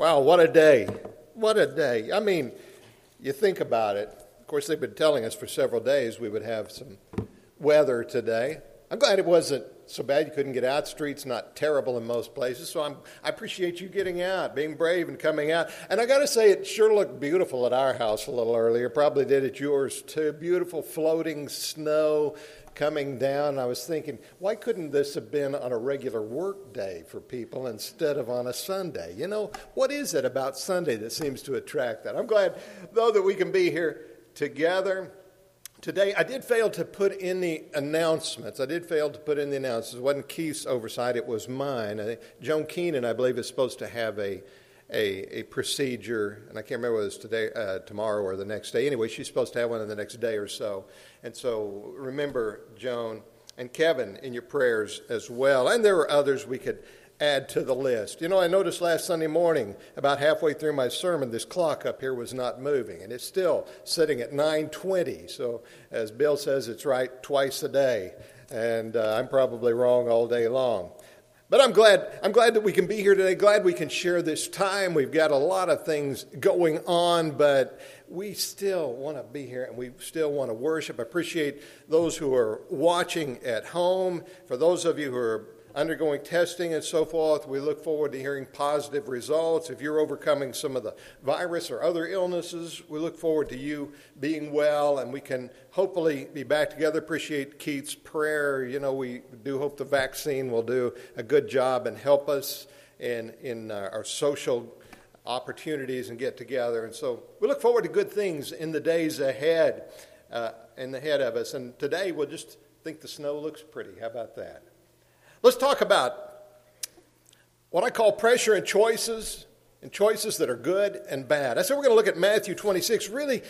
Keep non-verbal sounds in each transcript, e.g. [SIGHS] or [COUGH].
Wow, what a day. What a day. I mean, you think about it. Of course, they've been telling us for several days we would have some weather today. I'm glad it wasn't so bad you couldn't get out. Streets not terrible in most places. So I'm, I appreciate you getting out, being brave and coming out. And I got to say, it sure looked beautiful at our house a little earlier. Probably did at yours too. Beautiful floating snow coming down, I was thinking, why couldn't this have been on a regular work day for people instead of on a Sunday? You know, what is it about Sunday that seems to attract that? I'm glad, though, that we can be here together today. I did fail to put in the announcements. I did fail to put in the announcements. It wasn't Keith's oversight, it was mine. Joan Keenan, I believe, is supposed to have a a, a procedure, and I can't remember whether it's today, uh, tomorrow, or the next day. Anyway, she's supposed to have one in the next day or so. And so remember Joan and Kevin in your prayers as well. And there were others we could add to the list. You know, I noticed last Sunday morning, about halfway through my sermon, this clock up here was not moving, and it's still sitting at 9:20. So, as Bill says, it's right twice a day, and uh, I'm probably wrong all day long. But I'm glad, I'm glad that we can be here today. Glad we can share this time. We've got a lot of things going on, but we still want to be here and we still want to worship. I appreciate those who are watching at home. For those of you who are undergoing testing and so forth. We look forward to hearing positive results. If you're overcoming some of the virus or other illnesses, we look forward to you being well and we can hopefully be back together. Appreciate Keith's prayer. You know, we do hope the vaccine will do a good job and help us in, in uh, our social opportunities and get together. And so we look forward to good things in the days ahead, uh, in the ahead of us. And today we'll just think the snow looks pretty. How about that? Let's talk about what I call pressure and choices, and choices that are good and bad. I said we're going to look at Matthew 26, really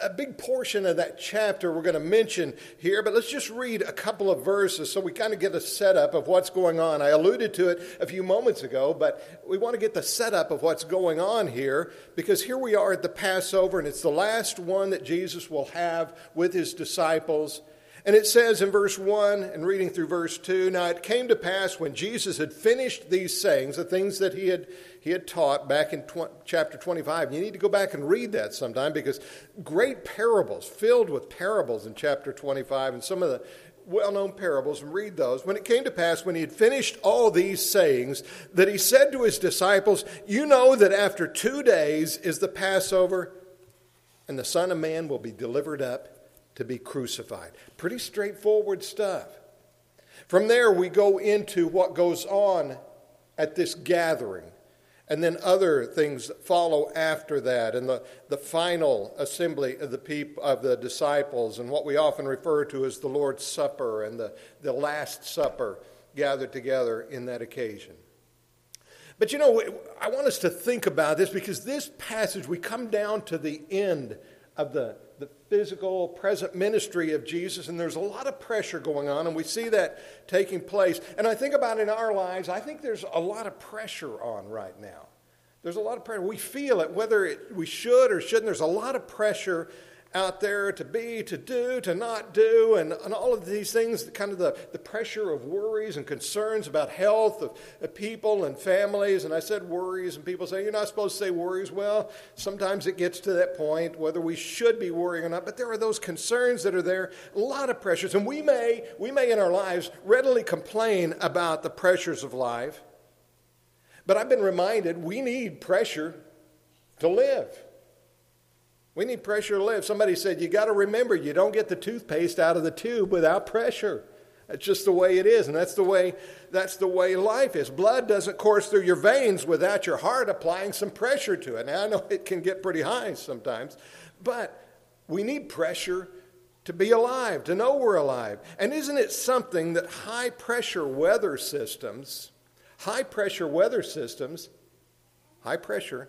a big portion of that chapter we're going to mention here, but let's just read a couple of verses so we kind of get a setup of what's going on. I alluded to it a few moments ago, but we want to get the setup of what's going on here because here we are at the Passover, and it's the last one that Jesus will have with his disciples. And it says in verse 1 and reading through verse 2 Now it came to pass when Jesus had finished these sayings, the things that he had, he had taught back in tw- chapter 25. You need to go back and read that sometime because great parables, filled with parables in chapter 25, and some of the well known parables, and read those. When it came to pass, when he had finished all these sayings, that he said to his disciples, You know that after two days is the Passover, and the Son of Man will be delivered up to be crucified. Pretty straightforward stuff. From there, we go into what goes on at this gathering. And then other things follow after that, and the, the final assembly of the people of the disciples, and what we often refer to as the Lord's Supper and the, the Last Supper gathered together in that occasion. But you know, I want us to think about this because this passage, we come down to the end of the the physical present ministry of Jesus, and there's a lot of pressure going on, and we see that taking place. And I think about in our lives, I think there's a lot of pressure on right now. There's a lot of pressure. We feel it, whether it, we should or shouldn't. There's a lot of pressure out there to be, to do, to not do, and, and all of these things, kind of the, the pressure of worries and concerns about health of, of people and families. And I said worries, and people say, You're not supposed to say worries. Well, sometimes it gets to that point, whether we should be worrying or not, but there are those concerns that are there, a lot of pressures. And we may, we may in our lives readily complain about the pressures of life, but I've been reminded we need pressure to live. We need pressure to live. Somebody said, You got to remember, you don't get the toothpaste out of the tube without pressure. That's just the way it is, and that's the way that's the way life is. Blood doesn't course through your veins without your heart applying some pressure to it. Now I know it can get pretty high sometimes, but we need pressure to be alive, to know we're alive. And isn't it something that high pressure weather systems, high pressure weather systems, high pressure,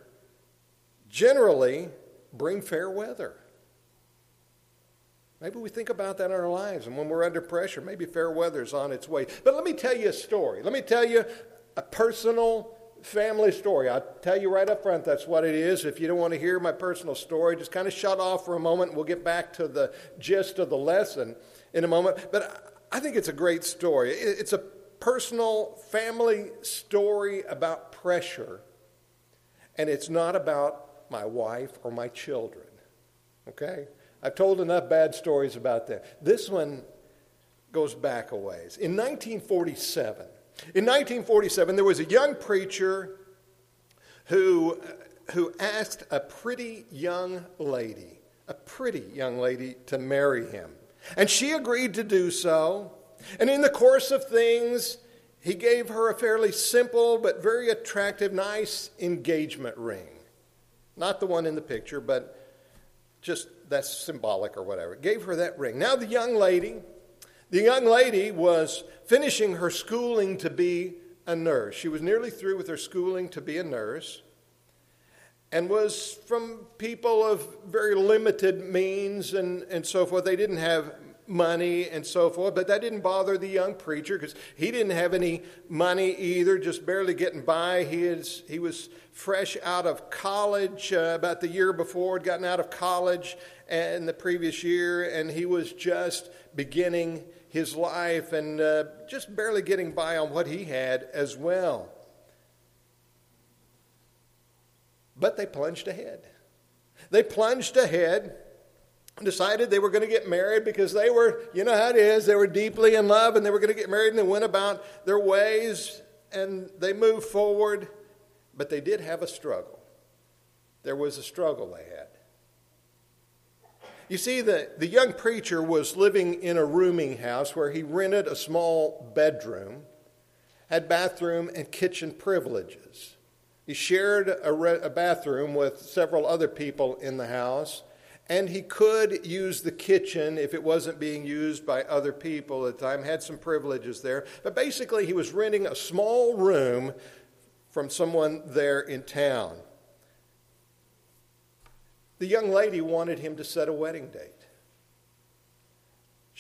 generally bring fair weather. Maybe we think about that in our lives, and when we're under pressure, maybe fair weather is on its way. But let me tell you a story. Let me tell you a personal family story. I'll tell you right up front that's what it is. If you don't want to hear my personal story, just kind of shut off for a moment. We'll get back to the gist of the lesson in a moment. But I think it's a great story. It's a personal family story about pressure and it's not about my wife or my children. Okay? I've told enough bad stories about that. This one goes back a ways. In 1947, in 1947, there was a young preacher who, uh, who asked a pretty young lady, a pretty young lady, to marry him. And she agreed to do so. And in the course of things, he gave her a fairly simple but very attractive, nice engagement ring. Not the one in the picture, but just that's symbolic or whatever. Gave her that ring. Now, the young lady, the young lady was finishing her schooling to be a nurse. She was nearly through with her schooling to be a nurse and was from people of very limited means and, and so forth. They didn't have money and so forth, but that didn't bother the young preacher because he didn't have any money either, just barely getting by. He, is, he was fresh out of college uh, about the year before, had gotten out of college in the previous year, and he was just beginning his life and uh, just barely getting by on what he had as well. But they plunged ahead. They plunged ahead decided they were going to get married because they were, you know how it is, they were deeply in love and they were going to get married and they went about their ways and they moved forward. But they did have a struggle. There was a struggle they had. You see, the, the young preacher was living in a rooming house where he rented a small bedroom, had bathroom and kitchen privileges. He shared a, re- a bathroom with several other people in the house and he could use the kitchen if it wasn't being used by other people at the time, had some privileges there. But basically, he was renting a small room from someone there in town. The young lady wanted him to set a wedding date.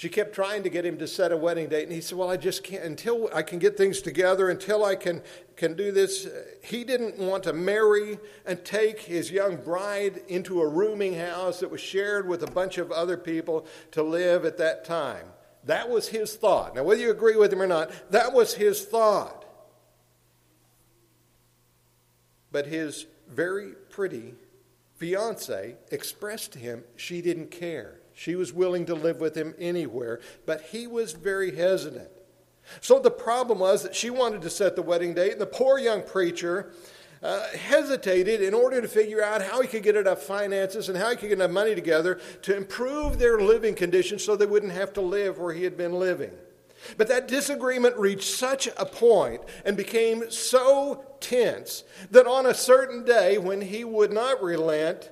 She kept trying to get him to set a wedding date, and he said, Well, I just can't, until I can get things together, until I can, can do this. He didn't want to marry and take his young bride into a rooming house that was shared with a bunch of other people to live at that time. That was his thought. Now, whether you agree with him or not, that was his thought. But his very pretty fiance expressed to him she didn't care. She was willing to live with him anywhere, but he was very hesitant. So the problem was that she wanted to set the wedding date, and the poor young preacher uh, hesitated in order to figure out how he could get enough finances and how he could get enough money together to improve their living conditions so they wouldn't have to live where he had been living. But that disagreement reached such a point and became so tense that on a certain day when he would not relent,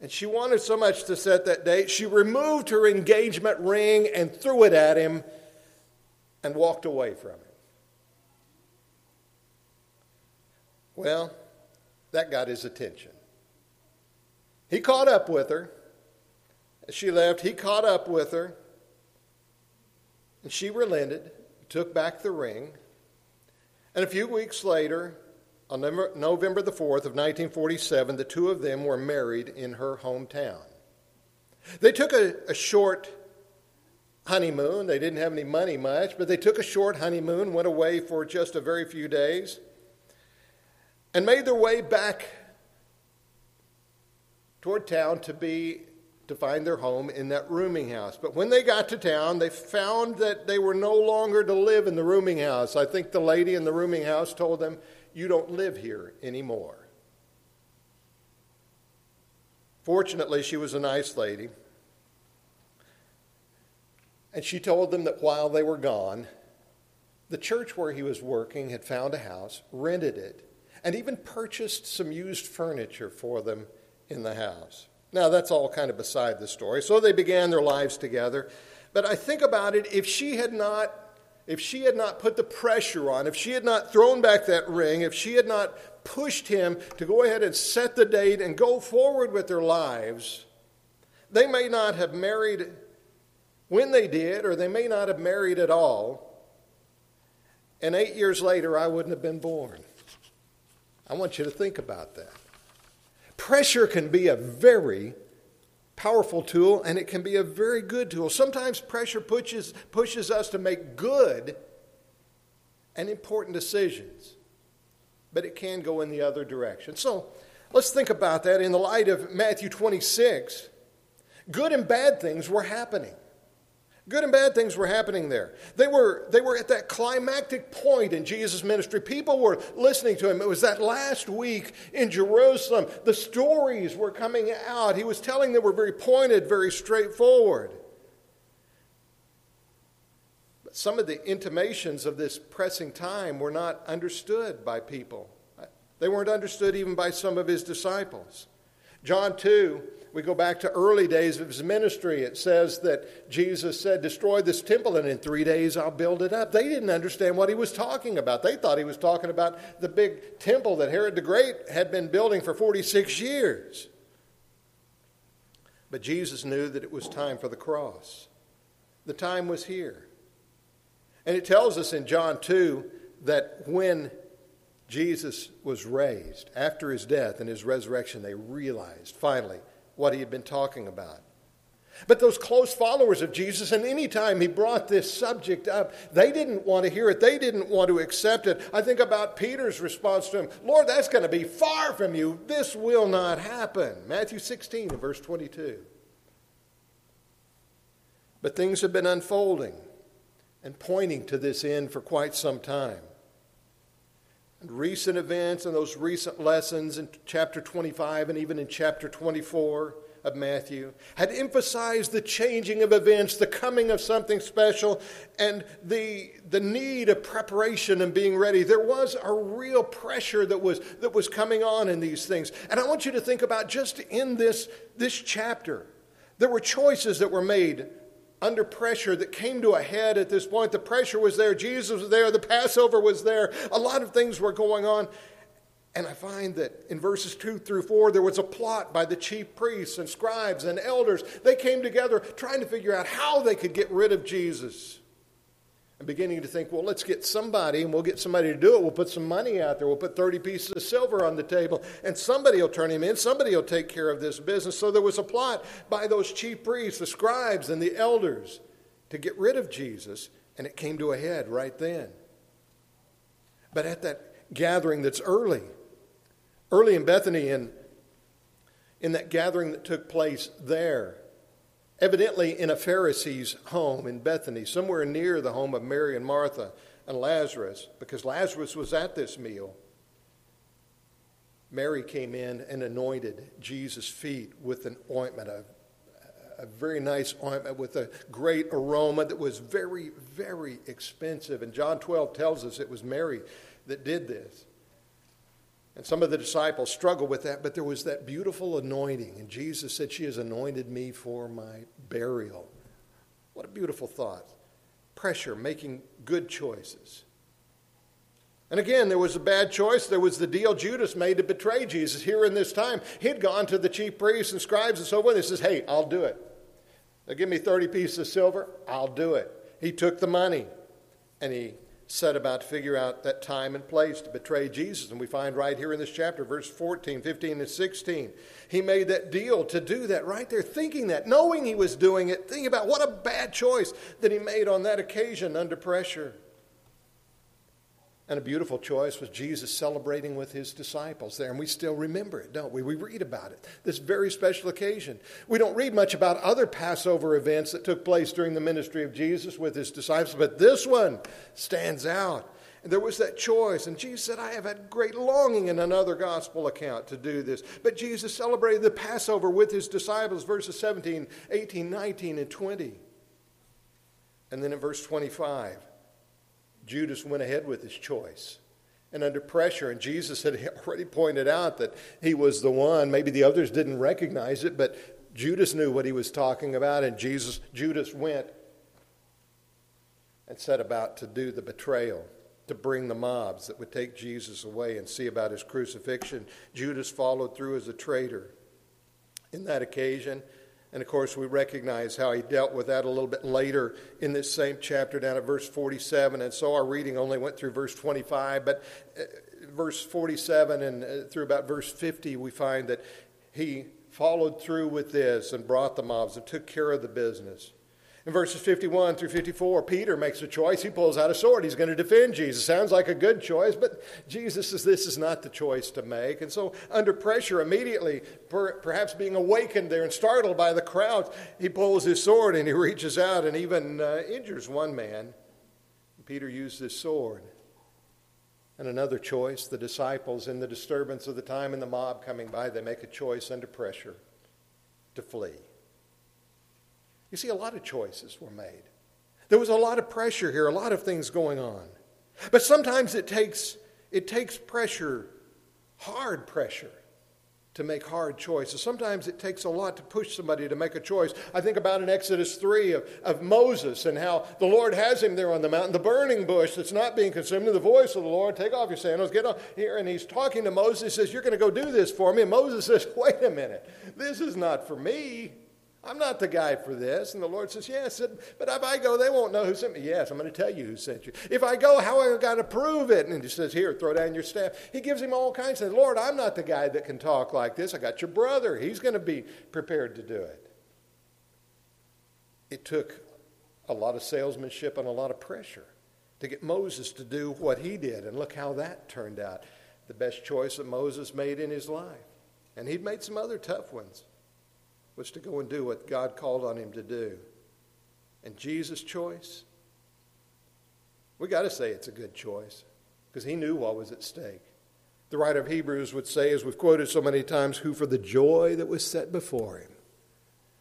and she wanted so much to set that date, she removed her engagement ring and threw it at him and walked away from him. Well, that got his attention. He caught up with her. As she left, he caught up with her. And she relented, took back the ring. And a few weeks later, on November the 4th of 1947, the two of them were married in her hometown. They took a, a, short honeymoon. They didn't have any money much, but they took a short honeymoon, went away for just a very few days, and made their way back toward town to be to find their home in that rooming house. But when they got to town, they found that they were no longer to live in the rooming house. I think the lady in the rooming house told them, you don't live here anymore. Fortunately, she was a nice lady. And she told them that while they were gone, the church where he was working had found a house, rented it, and even purchased some used furniture for them in the house. Now, that's all kind of beside the story. So they began their lives together. But I think about it if she had not if she had not put the pressure on, if she had not thrown back that ring, if she had not pushed him to go ahead and set the date and go forward with their lives, they may not have married when they did, or they may not have married at all. And eight years later, I wouldn't have been born. I want you to think about that. Pressure can be a very powerful tool and it can be a very good tool. Sometimes pressure pushes, pushes us to make good and important decisions, but it can go in the other direction. So Let's think about that in the light of Matthew 26. Good and bad things were happening. Good and bad things were happening there. They were, they were at that climactic point in Jesus' ministry. People were listening to him. It was that last week in Jerusalem. The stories were coming out. He was telling them were very pointed, very straightforward. But some of the intimations of this pressing time were not understood by people. They weren't understood even by some of his disciples. John 2 we go back to early days of his ministry. It says that Jesus said, Destroy this temple, and in three days I'll build it up. They didn't understand what he was talking about. They thought he was talking about the big temple that Herod the Great had been building for 46 years. But Jesus knew that it was time for the cross. The time was here. And it tells us in John 2 that when Jesus was raised, after his death and his resurrection, they realized finally what he had been talking about. But those close followers of Jesus, and any time he brought this subject up, they didn't want to hear it. They didn't want to accept it. I think about Peter's response to him Lord, that's going to be far from you. This will not happen. Matthew 16, verse 22. But things have been unfolding and pointing to this end for quite some time. And recent events and those recent lessons in chapter 25 and even in chapter 24 of Matthew had emphasized the changing of events, the coming of something special, and the, the need of preparation and being ready. There was a real pressure that was, that was coming on in these things. And I want you to think about just in this, this chapter, there were choices that were made under pressure that came to a head at this point. The pressure was there, Jesus was there, the Passover was there, a lot of things were going on. And I find that in verses 2 through 4, there was a plot by the chief priests and scribes and elders. They came together trying to figure out how they could get rid of Jesus. I'm beginning to think, well, let's get somebody and we'll get somebody to do it. We'll put some money out there. We'll put 30 pieces of silver on the table and somebody will turn him in. Somebody will take care of this business. So there was a plot by those chief priests, the scribes, and the elders to get rid of Jesus, and it came to a head right then. But at that gathering that's early, early in Bethany, and in that gathering that took place there, evidently in a Pharisee's home in Bethany, somewhere near the home of Mary and Martha and Lazarus, because Lazarus was at this meal. Mary came in and anointed Jesus' feet with an ointment, a, a very nice ointment with a great aroma that was very, very expensive. And John 12 tells us it was Mary that did this. And some of the disciples struggled with that, but there was that beautiful anointing. And Jesus said, She has anointed me for my burial. What a beautiful thought. Pressure, making good choices. And again, there was a bad choice. There was the deal Judas made to betray Jesus here in this time. He'd gone to the chief priests and scribes and so forth. He says, Hey, I'll do it. They'll give me 30 pieces of silver. I'll do it. He took the money and he set about to figure out that time and place to betray Jesus. And we find right here in this chapter, verse 14, 15, and 16, he made that deal to do that right there, thinking that, knowing he was doing it, thinking about what a bad choice that he made on that occasion under pressure. And a beautiful choice was Jesus celebrating with his disciples there. And we still remember it, don't we? We read about it, this very special occasion. We don't read much about other Passover events that took place during the ministry of Jesus with his disciples, but this one stands out. And there was that choice. And Jesus said, I have had great longing in another gospel account to do this. But Jesus celebrated the Passover with his disciples, verses 17, 18, 19, and 20. And then in verse 25, Judas went ahead with his choice. And under pressure, and Jesus had [LAUGHS] already pointed out that he was the one. Maybe the others didn't recognize it, but Judas knew what he was talking about, and Jesus, Judas went and set about to do the betrayal, to bring the mobs that would take Jesus away and see about his crucifixion. Judas followed through as a traitor. In that occasion, and of course, we recognize how he dealt with that a little bit later in this same chapter, down at verse 47. And so our reading only went through verse 25, but uh, verse 47 and uh, through about verse 50, we find that he followed through with this and brought the mobs and took care of the business. In verses 51 through 54, Peter makes a choice. He pulls out a sword. He's going to defend Jesus. Sounds like a good choice, but Jesus says this is not the choice to make. And so, under pressure, immediately, per, perhaps being awakened there and startled by the crowd, he pulls his sword and he reaches out and even uh, injures one man. Peter used his sword. And another choice the disciples, in the disturbance of the time and the mob coming by, they make a choice under pressure to flee. You see, a lot of choices were made. There was a lot of pressure here, a lot of things going on. But sometimes it takes, it takes pressure, hard pressure, to make hard choices. Sometimes it takes a lot to push somebody to make a choice. I think about in Exodus 3 of, of Moses and how the Lord has him there on the mountain, the burning bush that's not being consumed, and the voice of the Lord, take off your sandals, get on here. And he's talking to Moses, he says, You're going to go do this for me. And Moses says, [LAUGHS] Wait a minute, this is not for me. I'm not the guy for this. And the Lord says, Yes, but if I go, they won't know who sent me. Yes, I'm going to tell you who sent you. If I go, how am I going to prove it? And he says, Here, throw down your staff. He gives him all kinds of Lord, I'm not the guy that can talk like this. I got your brother. He's going to be prepared to do it. It took a lot of salesmanship and a lot of pressure to get Moses to do what he did. And look how that turned out. The best choice that Moses made in his life. And he'd made some other tough ones was to go and do what God called on him to do. And Jesus' choice, we got to say it's a good choice because he knew what was at stake. The writer of Hebrews would say, as we've quoted so many times, who for the joy that was set before him,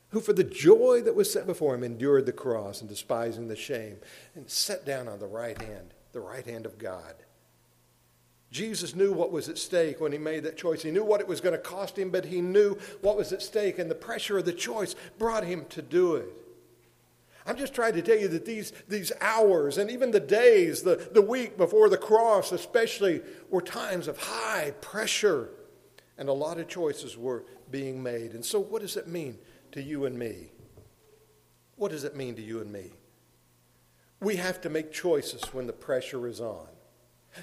who for the joy that was set before him endured the cross and despising the shame and sat down on the right hand, the right hand of God. Jesus knew what was at stake when he made that choice. He knew what it was going to cost him, but he knew what was at stake, and the pressure of the choice brought him to do it. I'm just trying to tell you that these, these hours and even the days, the, the week before the cross, especially, were times of high pressure, and a lot of choices were being made. And so, what does it mean to you and me? What does it mean to you and me? We have to make choices when the pressure is on.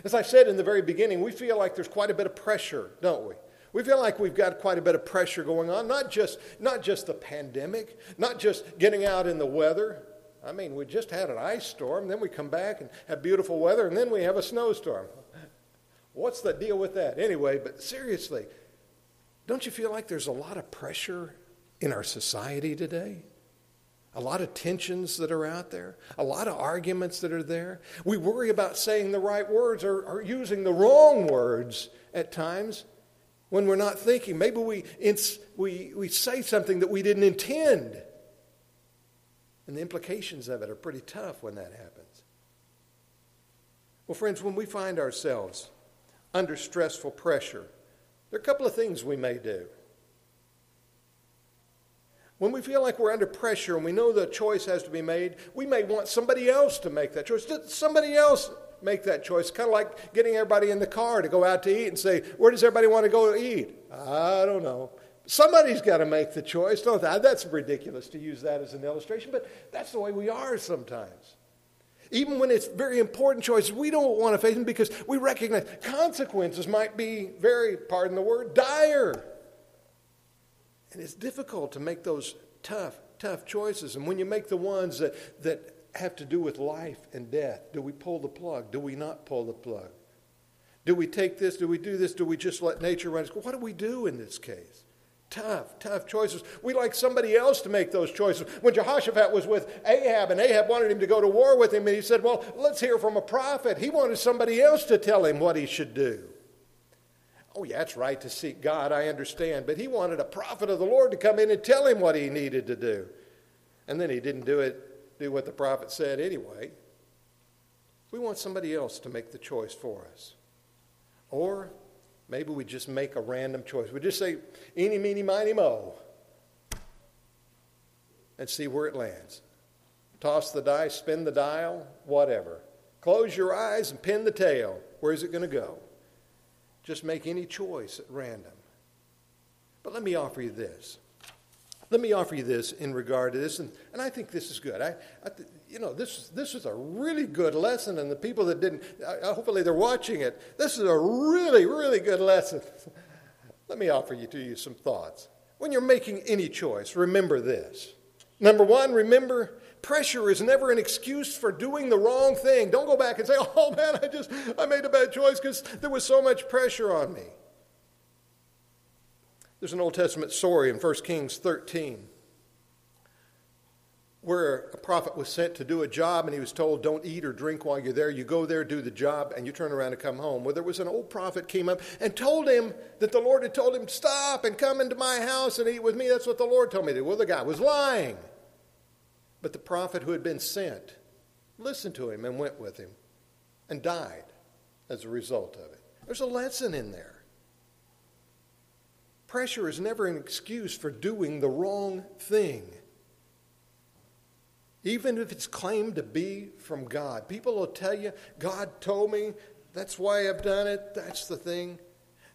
As I said in the very beginning, we feel like there's quite a bit of pressure, don't we? We feel like we've got quite a bit of pressure going on, not just, not just the pandemic, not just getting out in the weather. I mean, we just had an ice storm, then we come back and have beautiful weather, and then we have a snowstorm. What's the deal with that? Anyway, but seriously, don't you feel like there's a lot of pressure in our society today? A lot of tensions that are out there, a lot of arguments that are there. We worry about saying the right words or, or using the wrong words at times when we're not thinking. Maybe we, we, we say something that we didn't intend. And the implications of it are pretty tough when that happens. Well, friends, when we find ourselves under stressful pressure, there are a couple of things we may do. When we feel like we're under pressure and we know the choice has to be made, we may want somebody else to make that choice. somebody else make that choice? Kind of like getting everybody in the car to go out to eat and say, Where does everybody want to go to eat? I don't know. Somebody's got to make the choice, don't they? That's ridiculous to use that as an illustration, but that's the way we are sometimes. Even when it's very important choices, we don't want to face them because we recognize consequences might be very, pardon the word, dire. And it's difficult to make those tough, tough choices. And when you make the ones that, that have to do with life and death, do we pull the plug? Do we not pull the plug? Do we take this? Do we do this? Do we just let nature run? What do we do in this case? Tough, tough choices. We like somebody else to make those choices. When Jehoshaphat was with Ahab, and Ahab wanted him to go to war with him, and he said, Well, let's hear from a prophet. He wanted somebody else to tell him what he should do. Oh, yeah, it's right to seek God, I understand. But he wanted a prophet of the Lord to come in and tell him what he needed to do. And then he didn't do it, do what the prophet said anyway. We want somebody else to make the choice for us. Or maybe we just make a random choice. We just say, eeny, meeny, miny, mo, and see where it lands. Toss the dice, spin the dial, whatever. Close your eyes and pin the tail. Where's it going to go? Just make any choice at random. But let me offer you this. Let me offer you this in regard to this, and, and I think this is good. I, I you know, this this is a really good lesson, and the people that didn't, hopefully they're watching it. This is a really, really good lesson. [LAUGHS] let me offer you to you some thoughts. When you're making any choice, remember this. Number one, remember Pressure is never an excuse for doing the wrong thing. Don't go back and say, [LAUGHS] oh man, I just, I made a bad choice because there was so much pressure on me. There's an Old Testament story in 1 Kings 13 where a prophet was sent to do a job and he was told, Don't eat or drink while you're there. You go there, do the job, and you turn around and come home. Well, there was an old prophet came up and told him that the Lord had told him, Stop and come into my house and eat with me. That's what the Lord told me to do. Well, the guy was lying. But the prophet who had been sent listened to him and went with him and died as a result of it. There's a lesson in there. Pressure is never an excuse for doing the wrong thing even if it's claimed to be from God. People will tell you, God told me, that's why I've done it, that's the thing.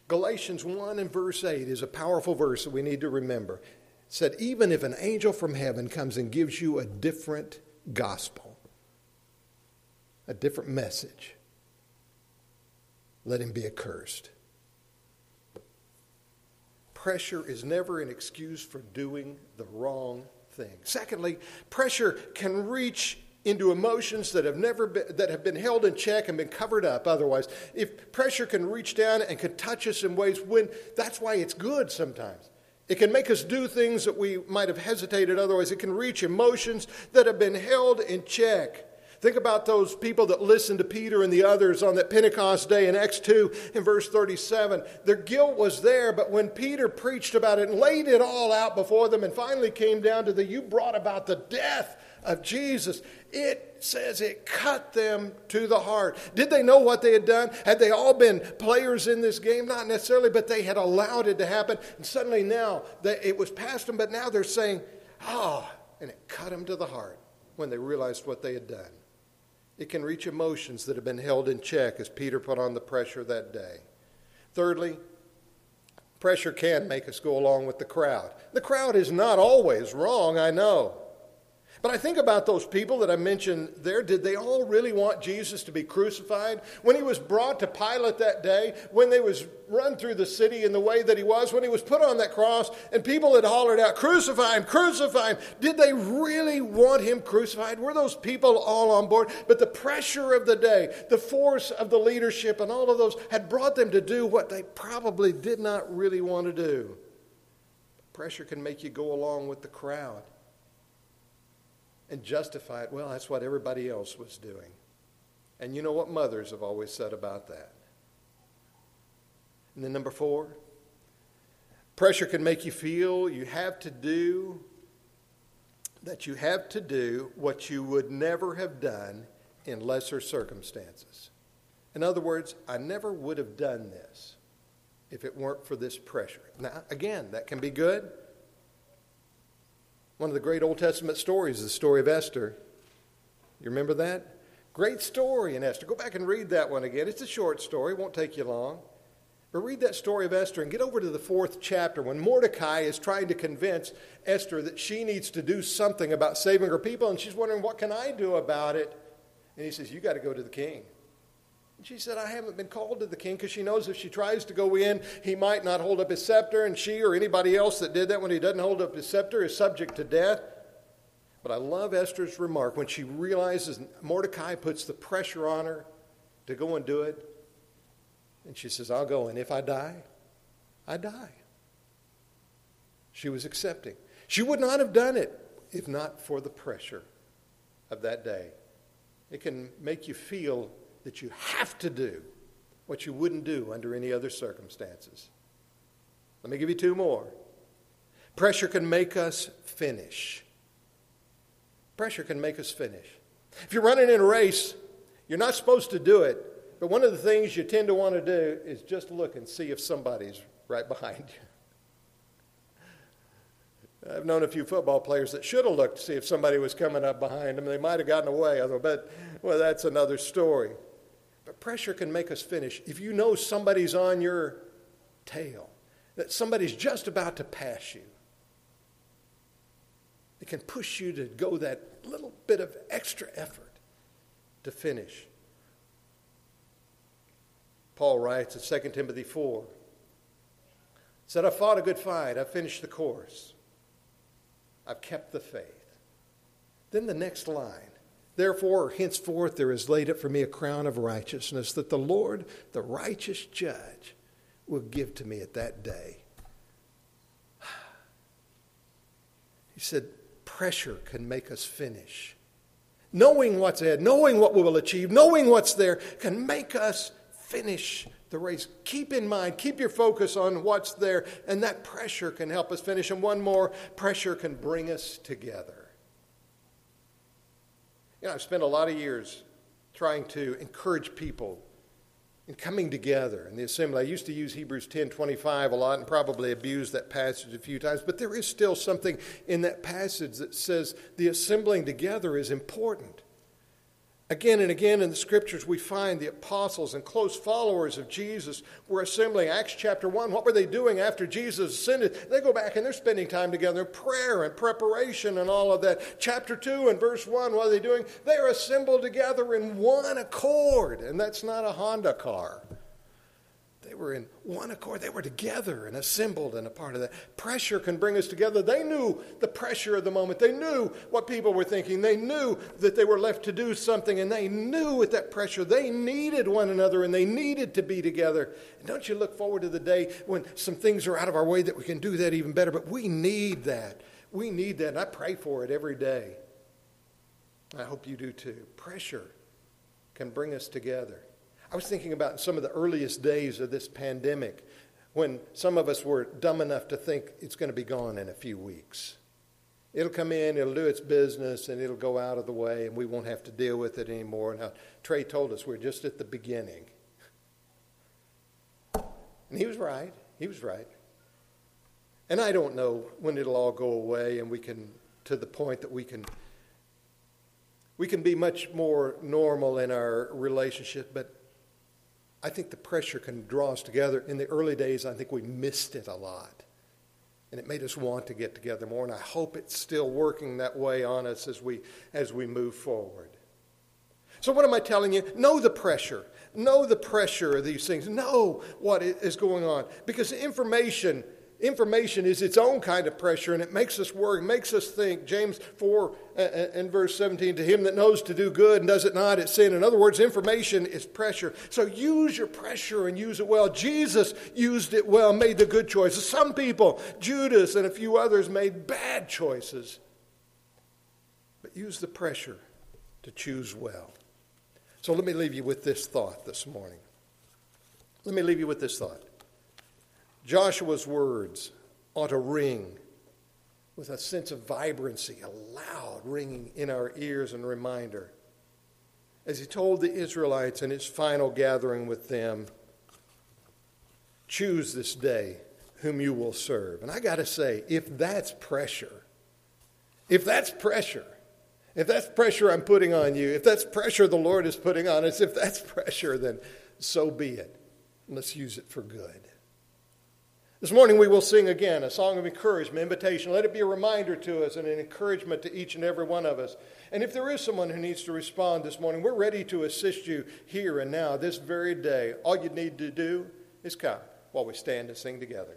Galatians 1 and verse 8 is a powerful verse that we need to remember. Said, even if an angel from heaven comes and gives you a different gospel, a different message, let him be accursed. Pressure is never an excuse for doing the wrong thing. Secondly, pressure can reach into emotions that have never been, that have been held in check and been covered up otherwise. If pressure can reach down and can touch us in ways when that's why it's good sometimes. It can make us do things that we might have hesitated otherwise. It can reach emotions that have been held in check. Think about those people that listened to Peter and the others on that Pentecost day in Acts 2 in verse 37. Their guilt was there, but when Peter preached about it and laid it all out before them and finally came down to the you brought about the death of Jesus, it says it cut them to the heart. Did they know what they had done? Had they all been players in this game? Not necessarily, but they had allowed it to happen. And suddenly now it was past them, but now they're saying, oh, and it cut them to the heart when they realized what they had done. It can reach emotions that have been held in check as Peter put on the pressure that day. Thirdly, pressure can make us go along with the crowd. The crowd is not always wrong, I know. But I think about those people that I mentioned there. Did they all really want Jesus to be crucified? When he was brought to Pilate that day, when they was run through the city in the way that he was, when he was put on that cross, and people had hollered out, Crucify him, crucify him. Did they really want him crucified? Were those people all on board? But the pressure of the day, the force of the leadership, and all of those had brought them to do what they probably did not really want to do. Pressure can make you go along with the crowd and justify it. Well, that's what everybody else was doing. And you know what mothers have always said about that. And then, number four, pressure can make you feel you have to do, that you have to do what you would never have done in lesser circumstances. In other words, I never would have done this if it weren't for this pressure. Now, again, that can be good, one of the great Old Testament stories is the story of Esther. You remember that? Great story in Esther. Go back and read that one again. It's a short story, it won't take you long. But read that story of Esther and get over to the fourth chapter when Mordecai is trying to convince Esther that she needs to do something about saving her people, and she's wondering, What can I do about it? And he says, You got to go to the king. She said, I haven't been called to the king because she knows if she tries to go in, he might not hold up his scepter, and she or anybody else that did that when he doesn't hold up his scepter is subject to death. But I love Esther's remark when she realizes Mordecai puts the pressure on her to go and do it. And she says, I'll go, and if I die, I die. She was accepting. She would not have done it if not for the pressure of that day. It can make you feel that you have to do what you wouldn't do under any other circumstances. Let me give you two more. Pressure can make us finish. Pressure can make us finish. If you're running in a race, you're not supposed to do it, but one of the things you tend to want to do is just look and see if somebody's right behind you. I've known a few football players that should have looked to see if somebody was coming up behind them. They might have gotten away, but well, that's another story. But pressure can make us finish. If you know somebody's on your tail, that somebody's just about to pass you, it can push you to go that little bit of extra effort to finish. Paul writes in 2 Timothy 4 said, I fought a good fight, I've finished the course, I've kept the faith. Then the next line Therefore, henceforth, there is laid up for me a crown of righteousness that the Lord, the righteous judge, will give to me at that day. [SIGHS] He said, pressure can make us finish. Knowing what's ahead, knowing what we will achieve, knowing what's there can make us finish the race. Keep in mind, keep your focus on what's there, and that pressure can help us finish. And one more pressure can bring us together. You know, I've spent a lot of years trying to encourage people in coming together in the assembly. I used to use Hebrews 10:25 a lot and probably abused that passage a few times, but there is still something in that passage that says the assembling together is important. Again and again in the scriptures, we find the apostles and close followers of Jesus were assembling. Acts chapter 1, what were they doing after Jesus ascended? They go back and they're spending time together prayer and preparation and all of that. Chapter 2 and verse 1, what are they doing? They are assembled together in one accord, and that's not a Honda car were in one accord. They were together and assembled and a part of that. Pressure can bring us together. They knew the pressure of the moment. They knew what people were thinking. They knew that they were left to do something, and they knew with that pressure they needed one another and they needed to be together. And don't you look forward to the day when some things are out of our way that we can do that even better? But we need that. We need that, and I pray for it every day. I hope you do too. Pressure can bring us together. I was thinking about some of the earliest days of this pandemic when some of us were dumb enough to think it's going to be gone in a few weeks. It'll come in, it'll do its business, and it'll go out of the way, and we won't have to deal with it anymore. And how Trey told us we're just at the beginning. And he was right. He was right. And I don't know when it'll all go away and we can, to the point that we can we can be much more normal in our relationship, but I think the pressure can draw us together. In the early days, I think we missed it a lot. And it made us want to get together more. And I hope it's still working that way on us as we, as we move forward. So, what am I telling you? Know the pressure. Know the pressure of these things. Know what is going on. Because information information is its own kind of pressure and it makes us worry, makes us think. James 4 uh, uh, and verse 17 to him that knows to do good and does it not, it's sin. In other words, information is pressure. So use your pressure and use it well. Jesus used it well, made the good choices. Some people, Judas and a few others, made bad choices. But use the pressure to choose well. So let me leave you with this thought this morning. Let me leave you with this thought. Joshua's words ought to ring with a sense of vibrancy, a loud ringing in our ears and reminder. As he told the Israelites in his final gathering with them, choose this day whom you will serve. And I got to say, if that's pressure, if that's pressure, if that's pressure I'm putting on you, if that's pressure the Lord is putting on us, if that's pressure, then so be it. Let's use it for good. This morning we will sing again a song of encouragement, invitation. Let it be a reminder to us and an encouragement to each and every one of us. And if there is someone who needs to respond this morning, we're ready to assist you here and now, this very day. All you need to do is come while we stand and sing together.